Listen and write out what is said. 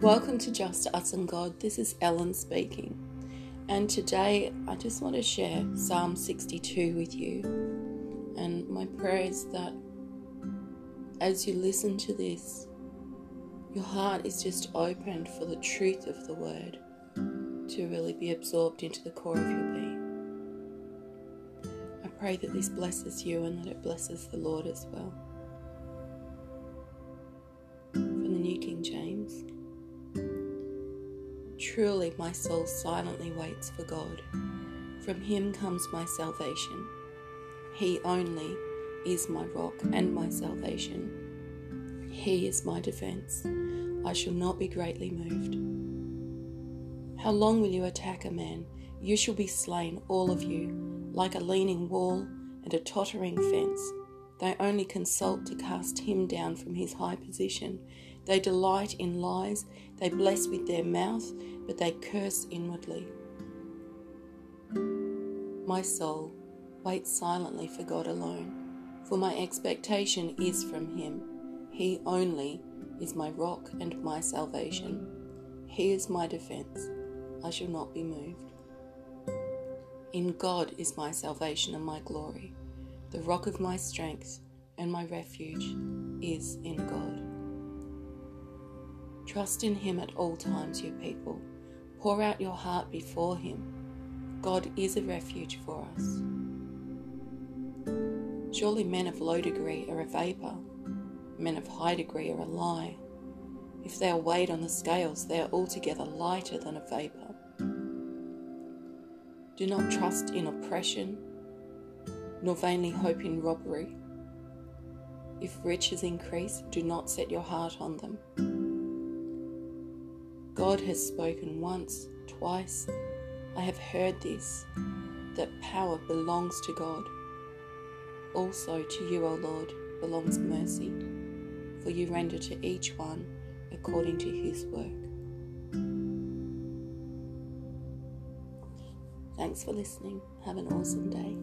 Welcome to Just Us and God. This is Ellen speaking. And today I just want to share Psalm 62 with you. And my prayer is that as you listen to this, your heart is just opened for the truth of the word to really be absorbed into the core of your being. I pray that this blesses you and that it blesses the Lord as well. Truly, my soul silently waits for God. From him comes my salvation. He only is my rock and my salvation. He is my defense. I shall not be greatly moved. How long will you attack a man? You shall be slain, all of you, like a leaning wall and a tottering fence. They only consult to cast him down from his high position. They delight in lies, they bless with their mouth, but they curse inwardly. My soul, wait silently for God alone, for my expectation is from Him. He only is my rock and my salvation. He is my defense. I shall not be moved. In God is my salvation and my glory. The rock of my strength and my refuge is in God. Trust in Him at all times, you people. Pour out your heart before Him. God is a refuge for us. Surely men of low degree are a vapour, men of high degree are a lie. If they are weighed on the scales, they are altogether lighter than a vapour. Do not trust in oppression, nor vainly hope in robbery. If riches increase, do not set your heart on them. God has spoken once, twice. I have heard this, that power belongs to God. Also to you, O Lord, belongs mercy, for you render to each one according to his work. Thanks for listening. Have an awesome day.